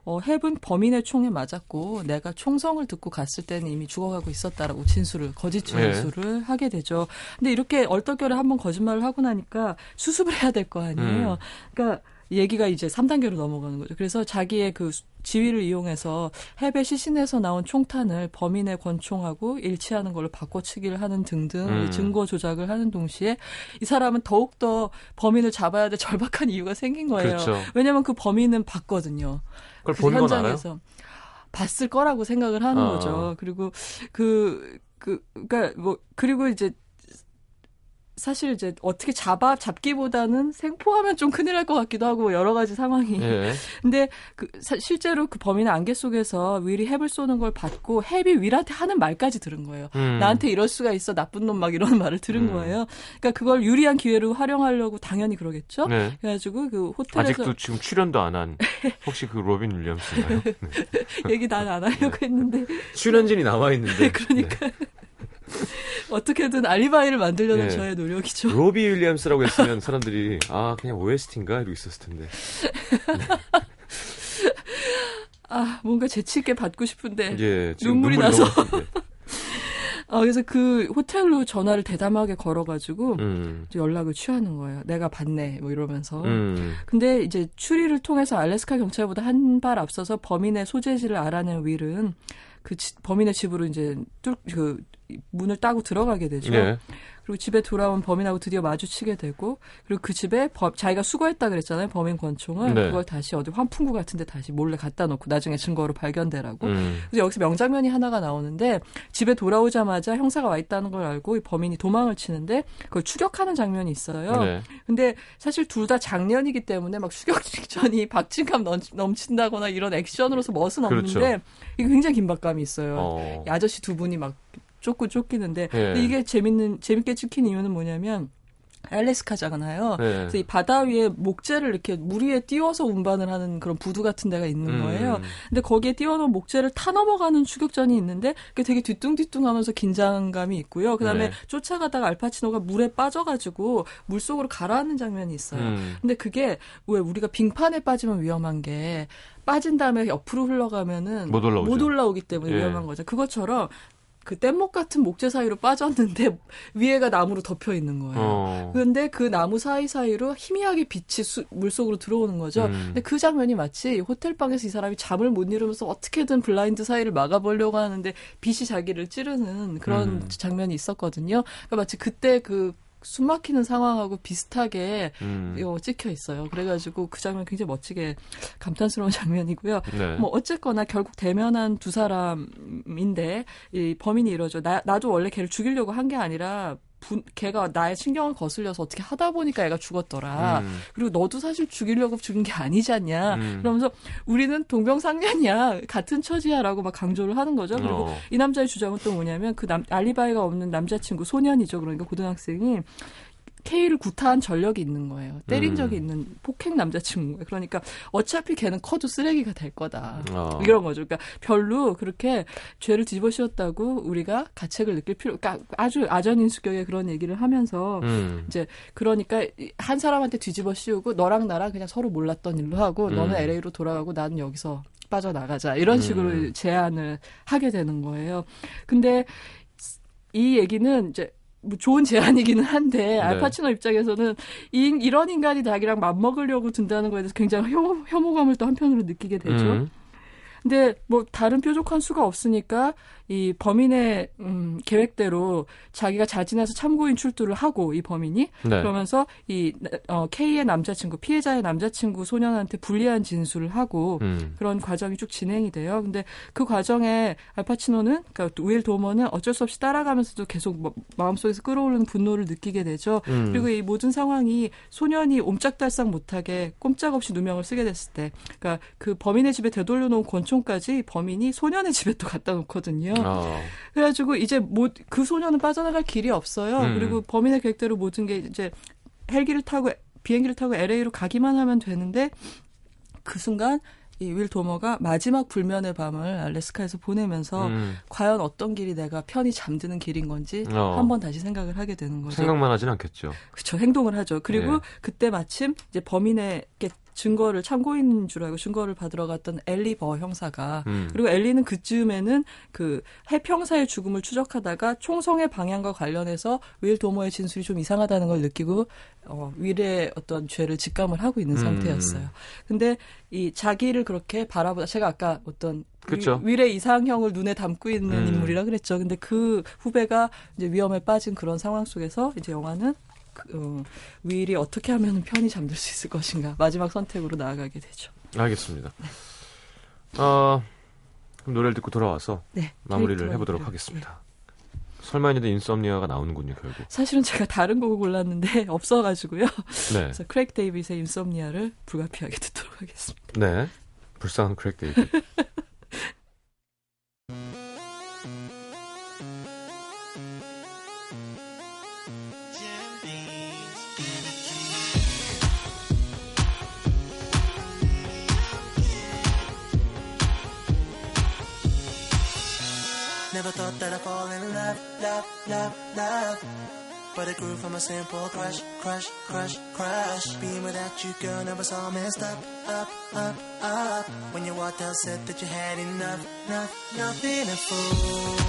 어, 햅은 범인의 총에 맞았고 내가 총성을 듣고 갔을 때는 이미 죽어가고 있었다라고 진술을 거짓 네. 진술을 네. 하게 되죠. 근데 이렇게 얼떨결에 한번 거짓말을 하고 나니까 수습을 해야 될 거 아니에요. 음. 그러니까 얘기가 이제 3단계로 넘어가는 거죠. 그래서 자기의 그 지위를 이용해서 해배 시신에서 나온 총탄을 범인의 권총하고 일치하는 걸로 바꿔치기를 하는 등등 음. 증거 조작을 하는 동시에 이 사람은 더욱더 범인을 잡아야 될 절박한 이유가 생긴 거예요. 그렇죠. 왜냐하면 그 범인은 봤거든요. 그걸 그 현장에서. 봤을 거라고 생각을 하는 어. 거죠. 그리고 그, 그, 그니까 뭐, 그리고 이제 사실 이제 어떻게 잡아 잡기보다는 생포하면 좀 큰일 날 것 같기도 하고 여러 가지 상황이. 예. 근데 그 사, 실제로 그 범인의 안개 속에서 윌이 햅을 쏘는 걸 봤고 햅이 윌한테 하는 말까지 들은 거예요. 음. 나한테 이럴 수가 있어 나쁜 놈 막 이런 말을 들은 음. 거예요. 그러니까 그걸 유리한 기회로 활용하려고 당연히 그러겠죠. 네. 그래가지고 그 호텔에서 아직도 지금 출연도 안 한 혹시 그 로빈 윌리엄스인가요? 네. 얘기 난 안 하려고 했는데 출연진이 나와 있는데. 그러니까. 네. 어떻게든 알리바이를 만들려는 네. 저의 노력이죠. 로비 윌리엄스라고 했으면 사람들이 아 그냥 OST인가 이러고 있었을 텐데. 네. 아 뭔가 재치 있게 받고 싶은데 예, 눈물이 나서. 어, 그래서 그 호텔로 전화를 대담하게 걸어가지고 음. 연락을 취하는 거예요. 내가 봤네, 뭐 이러면서. 음. 근데 이제 추리를 통해서 알래스카 경찰보다 한 발 앞서서 범인의 소재지를 알아낸 윌은 그 지, 범인의 집으로 이제 뚫, 그 문을 따고 들어가게 되죠. 네. 그리고 집에 돌아온 범인하고 드디어 마주치게 되고 그리고 그 집에 법, 자기가 수거했다 그랬잖아요 범인 권총을 네. 그걸 다시 어디 환풍구 같은데 다시 몰래 갖다 놓고 나중에 증거로 발견되라고 음. 그래서 여기서 명장면이 하나가 나오는데 집에 돌아오자마자 형사가 와 있다는 걸 알고 이 범인이 도망을 치는데 그걸 추격하는 장면이 있어요. 네. 근데 사실 둘 다 장년이기 때문에 막 추격 직전이 박진감 넘친다거나 이런 액션으로서 멋은 없는데 그렇죠. 이게 굉장히 긴박감이 있어요. 어. 아저씨 두 분이 막 쫓고 쫓기는데 예. 이게 재밌는 재밌게 찍힌 이유는 뭐냐면 알래스카잖아요. 네. 그래서 이 바다 위에 목재를 이렇게 물 위에 띄워서 운반을 하는 그런 부두 같은 데가 있는 음. 거예요. 근데 거기에 띄워놓은 목재를 타 넘어가는 추격전이 있는데 그게 되게 뒤뚱뒤뚱하면서 긴장감이 있고요. 그다음에 네. 쫓아가다가 알파치노가 물에 빠져가지고 물 속으로 가라앉는 장면이 있어요. 음. 근데 그게 왜 우리가 빙판에 빠지면 위험한 게 빠진 다음에 옆으로 흘러가면은 못, 못 올라오기 때문에 예. 위험한 거죠. 그것처럼 그 뗏목 같은 목재 사이로 빠졌는데 위에가 나무로 덮여 있는 거예요. 어. 그런데 그 나무 사이사이로 희미하게 빛이 수, 물속으로 들어오는 거죠. 음. 근데 그 장면이 마치 호텔 방에서 이 사람이 잠을 못 이루면서 어떻게든 블라인드 사이를 막아보려고 하는데 빛이 자기를 찌르는 그런 음. 장면이 있었거든요. 그러니까 마치 그때 그 숨막히는 상황하고 비슷하게 음. 찍혀 있어요. 그래가지고 그 장면 굉장히 멋지게 감탄스러운 장면이고요. 네. 뭐 어쨌거나 결국 대면한 두 사람인데 이 범인이 이러죠. 나 나도 원래 걔를 죽이려고 한 게 아니라 분, 걔가 나의 신경을 거슬려서 어떻게 하다 보니까 애가 죽었더라. 음. 그리고 너도 사실 죽이려고 죽인 게 아니지 않냐. 음. 그러면서 우리는 동병상련이야. 같은 처지야라고 막 강조를 하는 거죠. 그리고 어. 이 남자의 주장은 또 뭐냐면 그 남, 알리바이가 없는 남자친구, 소년이죠. 그러니까 고등학생이 K를 구타한 전력이 있는 거예요. 때린 음. 적이 있는 폭행 남자친구. 그러니까 어차피 걔는 커도 쓰레기가 될 거다. 어. 이런 거죠. 그러니까 별로 그렇게 죄를 뒤집어 씌웠다고 우리가 가책을 느낄 필요, 그러니까 아주 아전인수격의 그런 얘기를 하면서 음. 이제 그러니까 한 사람한테 뒤집어 씌우고 너랑 나랑 그냥 서로 몰랐던 일로 하고 음. 너는 LA로 돌아가고 나는 여기서 빠져나가자. 이런 식으로 음. 제안을 하게 되는 거예요. 근데 이 얘기는 이제 뭐 좋은 제안이기는 한데 네. 알파치노 입장에서는 이, 이런 인간이 자기랑 맞먹으려고 든다는 거에 대해서 굉장히 혐오, 혐오감을 또 한편으로 느끼게 되죠. 음. 근데 뭐 다른 뾰족한 수가 없으니까 이 범인의 음, 계획대로 자기가 자진해서 참고인 출두를 하고 이 범인이 네. 그러면서 이 어, K의 남자친구 피해자의 남자친구 소년한테 불리한 진술을 하고 음. 그런 과정이 쭉 진행이 돼요. 근데 그 과정에 알파치노는 그러니까 윌 도머는 어쩔 수 없이 따라가면서도 계속 뭐, 마음속에서 끌어오르는 분노를 느끼게 되죠. 음. 그리고 이 모든 상황이 소년이 옴짝달싹 못하게 꼼짝없이 누명을 쓰게 됐을 때, 그러니까 그 범인의 집에 되돌려 놓은 권 총까지 범인이 소년의 집에 또 갖다 놓거든요. 어. 그래가지고 이제 뭐그 소년은 빠져나갈 길이 없어요. 음. 그리고 범인의 계획대로 모든 게 이제 헬기를 타고 비행기를 타고 LA로 가기만 하면 되는데 그 순간 이윌 도머가 마지막 불면의 밤을 알래스카에서 보내면서 음. 과연 어떤 길이 내가 편히 잠드는 길인 건지 어. 한번 다시 생각을 하게 되는 거죠. 생각만 하진 않겠죠. 그렇죠. 행동을 하죠. 그리고 네. 그때 마침 이제 범인에게 증거를 참고인인 줄 알고 증거를 받으러 갔던 엘리 버 형사가 음. 그리고 엘리는 그쯤에는 그 해평사의 죽음을 추적하다가 총성의 방향과 관련해서 윌 도머의 진술이 좀 이상하다는 걸 느끼고 어, 윌의 어떤 죄를 직감을 하고 있는 음. 상태였어요. 근데 이 자기를 그렇게 바라보다 제가 아까 어떤 그렇죠. 윌의 이상형을 눈에 담고 있는 음. 인물이라 그랬죠. 근데 그 후배가 이제 위험에 빠진 그런 상황 속에서 이제 영화는 어, 윌이 어떻게 하면 편히 잠들 수 있을 것인가 마지막 선택으로 나아가게 되죠. 알겠습니다. 네. 어, 그럼 노래를 듣고 돌아와서 네, 마무리를 해보도록 하겠습니다. 네. 설마 했는데 Insomnia가 나오는군요 결국. 사실은 제가 다른 곡을 골랐는데 없어가지고요. 네. 그래서 크랙 데이빗의 Insomnia를 불가피하게 듣도록 하겠습니다. 네, 불쌍한 크랙 데이빗. that I'd fall in love, love, love, love. But it grew from a simple crush, crush, crush, crush. Being without you, girl, never saw messed up, up, up, up. When you walked out, said that you had enough, enough, nothing to fool.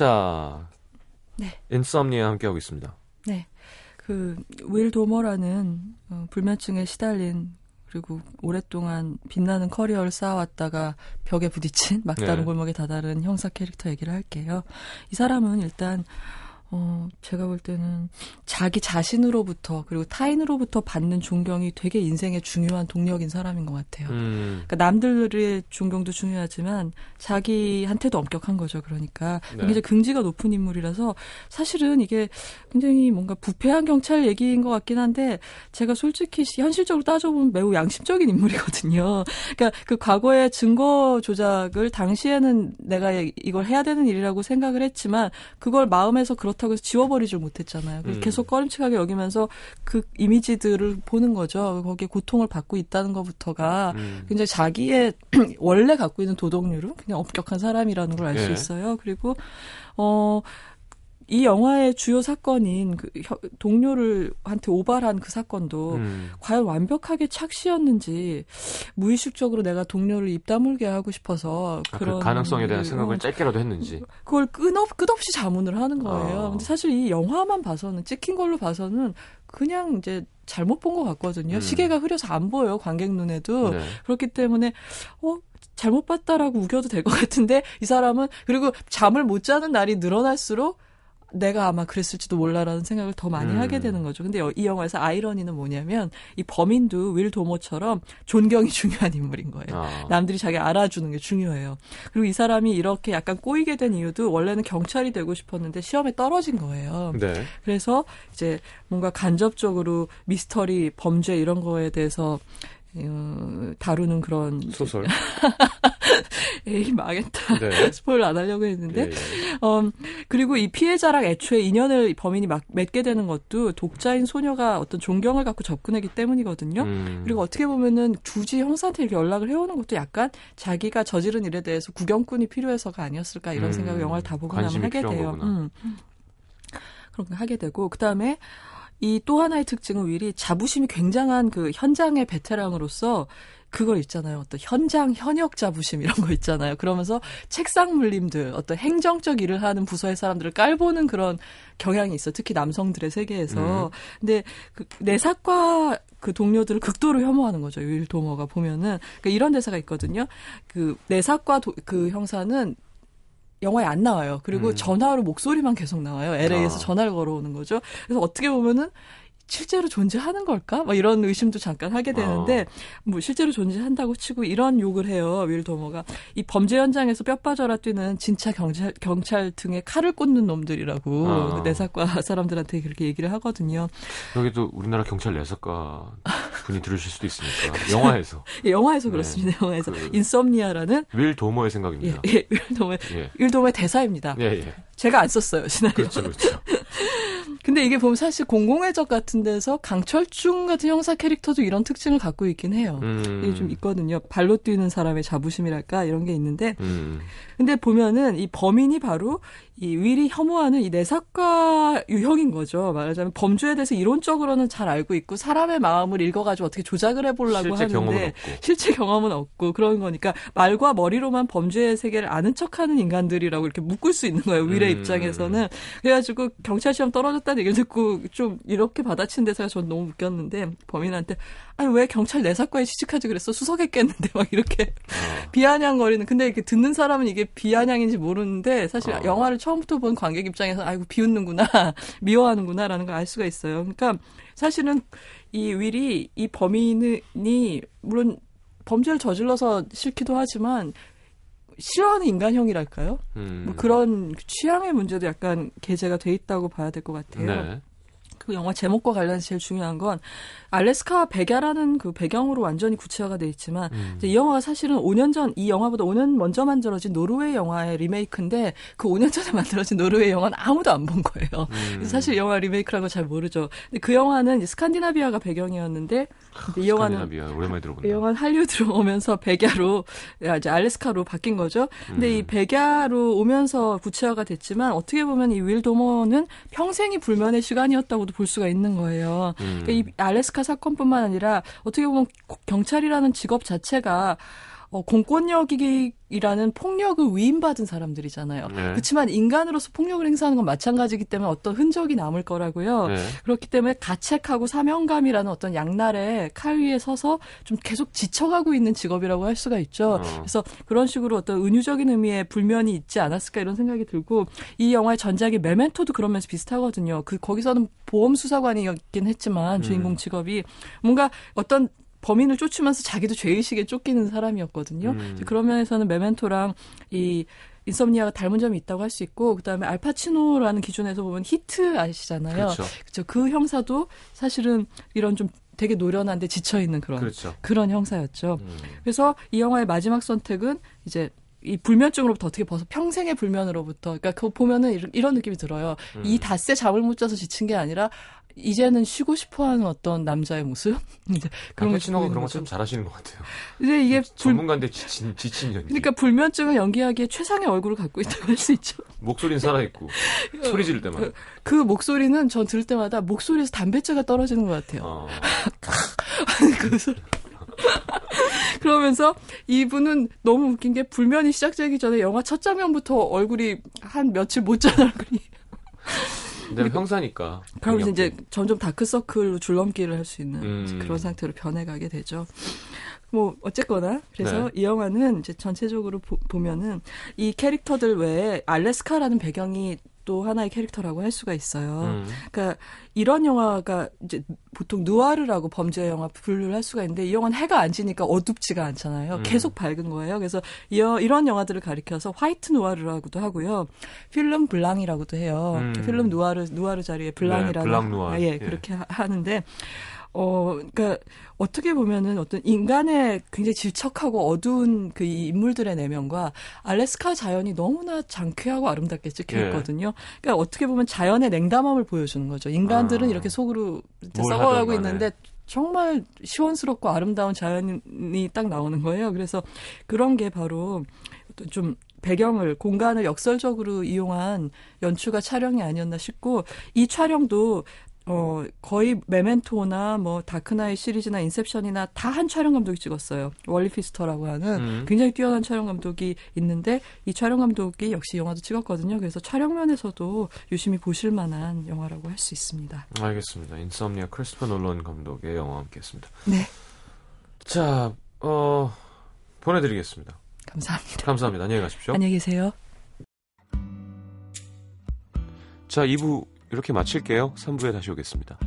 자, 네. 인썸니아 함께하고 있습니다. 네. 그, 윌 도머라는 어, 불면증에 시달린 그리고 오랫동안 빛나는 커리어를 쌓아왔다가 벽에 부딪힌 막다른 네. 골목에 다다른 형사 캐릭터 얘기를 할게요. 이 사람은 일단 어, 제가 볼 때는 자기 자신으로부터 그리고 타인으로부터 받는 존경이 되게 인생의 중요한 동력인 사람인 것 같아요. 음, 그러니까 남들의 존경도 중요하지만 자기한테도 엄격한 거죠. 그러니까 네. 굉장히 긍지가 높은 인물이라서 사실은 이게 굉장히 뭔가 부패한 경찰 얘기인 것 같긴 한데 제가 솔직히 시- 현실적으로 따져보면 매우 양심적인 인물이거든요. 그러니까 그 과거의 증거 조작을 당시에는 내가 이걸 해야 되는 일이라고 생각을 했지만 그걸 마음에서 그렇다 고 해서 지워버리질 못했잖아요. 그래서 음. 계속 꺼림칙하게 여기면서 그 이미지들을 보는 거죠. 거기에 고통을 받고 있다는 것부터가 음. 굉장히 자기의 원래 갖고 있는 도덕률은 그냥 엄격한 사람이라는 걸 알수 예. 있어요. 그리고 어. 이 영화의 주요 사건인 그 혀- 동료를 한테 오발한 그 사건도 음. 과연 완벽하게 착시였는지 무의식적으로 내가 동료를 입 다물게 하고 싶어서 아, 그 그런 가능성에 대한 그, 생각을 어, 짧게라도 했는지. 그걸 끝없, 끝없이 자문을 하는 거예요. 어. 근데 사실 이 영화만 봐서는 찍힌 걸로 봐서는 그냥 이제 잘못 본 것 같거든요. 음. 시계가 흐려서 안 보여요. 관객 눈에도. 네. 그렇기 때문에 어 잘못 봤다라고 우겨도 될 것 같은데 이 사람은 그리고 잠을 못 자는 날이 늘어날수록 내가 아마 그랬을지도 몰라라는 생각을 더 많이 음. 하게 되는 거죠. 근데 이 영화에서 아이러니는 뭐냐면 이 범인도 윌 도모처럼 존경이 중요한 인물인 거예요. 아. 남들이 자기 알아주는 게 중요해요. 그리고 이 사람이 이렇게 약간 꼬이게 된 이유도 원래는 경찰이 되고 싶었는데 시험에 떨어진 거예요. 네. 그래서 이제 뭔가 간접적으로 미스터리, 범죄 이런 거에 대해서 어, 다루는 그런 소설. 에이 망했다. 네. 스포일 안 하려고 했는데 예, 예. 음, 그리고 이 피해자랑 애초에 인연을 범인이 막 맺게 되는 것도 독자인 소녀가 어떤 존경을 갖고 접근하기 때문이거든요. 음. 그리고 어떻게 보면은 굳이 형사한테 이렇게 연락을 해오는 것도 약간 자기가 저지른 일에 대해서 구경꾼이 필요해서가 아니었을까 이런 음, 생각을 영화를 다 보고 나면 하게 돼요. 거구나. 음. 그런 거 하게 되고 그 다음에 이 또 하나의 특징은 윌이 자부심이 굉장한 그 현장의 베테랑으로서 그걸 있잖아요. 어떤 현장 현역 자부심 이런 거 있잖아요. 그러면서 책상 물림들, 어떤 행정적 일을 하는 부서의 사람들을 깔보는 그런 경향이 있어. 특히 남성들의 세계에서. 음. 근데 그 내사과 그 동료들을 극도로 혐오하는 거죠. 윌 도머가 보면은 그러니까 이런 대사가 있거든요. 그 내사과 도- 그 형사는 영화에 안 나와요. 그리고 음. 전화로 목소리만 계속 나와요. LA에서 아. 전화를 걸어오는 거죠. 그래서 어떻게 보면은 실제로 존재하는 걸까? 막 이런 의심도 잠깐 하게 되는데 아. 뭐 실제로 존재한다고 치고 이런 욕을 해요. 윌 도머가 이 범죄 현장에서 뼈 빠져라 뛰는 진짜 경찰 경찰 등에 칼을 꽂는 놈들이라고 아. 그 내사과 사람들한테 그렇게 얘기를 하거든요. 여기도 우리나라 경찰 내사과 분이 들으실 수도 있으니까 영화에서 예, 영화에서 네. 그렇습니다. 영화에서 그- 인썸니아라는 윌 도머의 예, 생각입니다. 예, 윌 도머의 예. 윌 도머의 대사입니다. 예, 예. 제가 안 썼어요 시나리오. 그렇죠, 그렇죠. 근데 이게 보면 사실 공공의 적 같은 데서 강철중 같은 형사 캐릭터도 이런 특징을 갖고 있긴 해요. 음. 이게 좀 있거든요. 발로 뛰는 사람의 자부심이랄까 이런 게 있는데 음. 근데 보면은 이 범인이 바로 이 윌이 혐오하는 이 내사과 유형인 거죠. 말하자면 범죄에 대해서 이론적으로는 잘 알고 있고 사람의 마음을 읽어가지고 어떻게 조작을 해보려고 실제 경험은 하는데 없고. 실제 경험은 없고 그런 거니까 말과 머리로만 범죄의 세계를 아는 척하는 인간들이라고 이렇게 묶을 수 있는 거예요. 윌의 음. 입장에서는 그래가지고 경찰 시험 떨어졌다는 얘기를 듣고 좀 이렇게 받아친 데서 전 너무 웃겼는데 범인한테 아니 왜 경찰 내사과에 취직하지 그랬어 수석했겠는데 막 이렇게 어. 비아냥거리는 근데 이렇게 듣는 사람은 이게 비아냥인지 모르는데 사실 어. 영화를 처음부터 본 관객 입장에서 아이고 비웃는구나 미워하는구나라는 걸 알 수가 있어요. 그러니까 사실은 이 윌이 이 범인이 물론 범죄를 저질러서 싫기도 하지만 싫어하는 인간형이랄까요? 음. 뭐 그런 취향의 문제도 약간 게재가 돼 있다고 봐야 될 것 같아요. 네. 그 영화 제목과 관련해서 제일 중요한 건 알래스카 백야라는 그 배경으로 완전히 구체화가 돼 있지만 음. 이 영화가 사실은 5년 전 이 영화보다 5년 먼저 만들어진 노르웨이 영화의 리메이크인데 그 5년 전에 만들어진 노르웨이 영화는 아무도 안 본 거예요. 음. 사실 영화 리메이크라는 걸 잘 모르죠. 근데 그 영화는 스칸디나비아가 배경이었는데 이 영화는 오랜만에 들어본다. 이 영화는 할리우드로 오면서 백야로 이제 알래스카로 바뀐 거죠. 근데 음. 이 백야로 오면서 구체화가 됐지만 어떻게 보면 이 윌 도머는 평생이 불면의 시간이었다고도 볼 수가 있는 거예요. 음. 그러니까 이 알래스카 사건뿐만 아니라 어떻게 보면 경찰이라는 직업 자체가 어, 공권력이라는 폭력을 위임받은 사람들이잖아요. 네. 그렇지만 인간으로서 폭력을 행사하는 건 마찬가지이기 때문에 어떤 흔적이 남을 거라고요. 네. 그렇기 때문에 가책하고 사명감이라는 어떤 양날의 칼 위에 서서 좀 계속 지쳐가고 있는 직업이라고 할 수가 있죠. 어. 그래서 그런 식으로 어떤 은유적인 의미의 불면이 있지 않았을까 이런 생각이 들고 이 영화의 전작의 메멘토도 그런 면에서 비슷하거든요. 그 거기서는 보험 수사관이었긴 했지만 주인공 음. 직업이 뭔가 어떤 범인을 쫓으면서 자기도 죄의식에 쫓기는 사람이었거든요. 음. 그런 면에서는 메멘토랑 이 인썸니아가 닮은 점이 있다고 할 수 있고 그다음에 알파치노라는 기준에서 보면 히트 아시잖아요. 그렇죠. 그렇죠. 그 형사도 사실은 이런 좀 되게 노련한데 지쳐 있는 그런 그렇죠. 그런 형사였죠. 음. 그래서 이 영화의 마지막 선택은 이제 이 불면증으로부터 어떻게 벗어 평생의 불면으로부터 그러니까 그거 보면은 이런, 이런 느낌이 들어요. 음. 이 닷새 잠을 못 자서 지친 게 아니라 이제는 쉬고 싶어하는 어떤 남자의 모습 그런 신호가 그런 거참 잘하시는 것 같아요. 이제 이게 전문가인데 지친 지친 연기. 그러니까 불면증을 연기하기에 최상의 얼굴을 갖고 있다고 할 수 있죠. 목소리는 살아 있고 소리 지를 때만. 그, 그, 목소리는 전 들을 때마다 목소리에서 담배째가 떨어지는 것 같아요. 어. 그 소리. 그러면서 이분은 너무 웃긴 게 불면이 시작되기 전에 영화 첫 장면부터 얼굴이 한 며칠 못잔 얼굴이. 근데 형사니까. 그러면서 이제 점점 다크서클로 줄넘기를 할 수 있는 음. 그런 상태로 변해가게 되죠. 뭐 어쨌거나 그래서 네. 이 영화는 이제 전체적으로 보, 면은이 캐릭터들 외에 알래스카라는 배경이 또 하나의 캐릭터라고 할 수가 있어요. 음. 그러니까 이런 영화가 이제 보통 누아르라고 범죄 영화 분류를 할 수가 있는데 이 영화는 해가 안 지니까 어둡지가 않잖아요. 음. 계속 밝은 거예요. 그래서 이, 이런 영화들을 가리켜서 화이트 누아르라고도 하고요. film blanc이라고도 해요. 음. 필름 누아르 누아르 자리에 blanc이라는 네, blanc 누아르. 예, 그렇게 하는데 어, 그니까, 어떻게 보면은 어떤 인간의 굉장히 질척하고 어두운 그 인물들의 내면과 알래스카 자연이 너무나 장쾌하고 아름답게 찍혀있거든요. 예. 그러니까 어떻게 보면 자연의 냉담함을 보여주는 거죠. 인간들은 아, 이렇게 속으로 썩어가고 있는데 정말 시원스럽고 아름다운 자연이 딱 나오는 거예요. 그래서 그런 게 바로 좀 배경을 공간을 역설적으로 이용한 연출과 촬영이 아니었나 싶고 이 촬영도 어, 거의 메멘토나 뭐 다크나이트 시리즈나 인셉션이나 다 한 촬영 감독이 찍었어요. 월리 피스터라고 하는 음. 굉장히 뛰어난 촬영 감독이 있는데 이 촬영 감독이 역시 영화도 찍었거든요. 그래서 촬영면에서도 유심히 보실 만한 영화라고 할 수 있습니다. 알겠습니다. 인썸니아 크리스토퍼 놀런 감독의 영화 함께했습니다. 네. 자, 어, 보내드리겠습니다. 감사합니다. 감사합니다. 안녕히 가십시오. 안녕히 계세요. 자, 2부 이렇게 마칠게요. 3부에 다시 오겠습니다.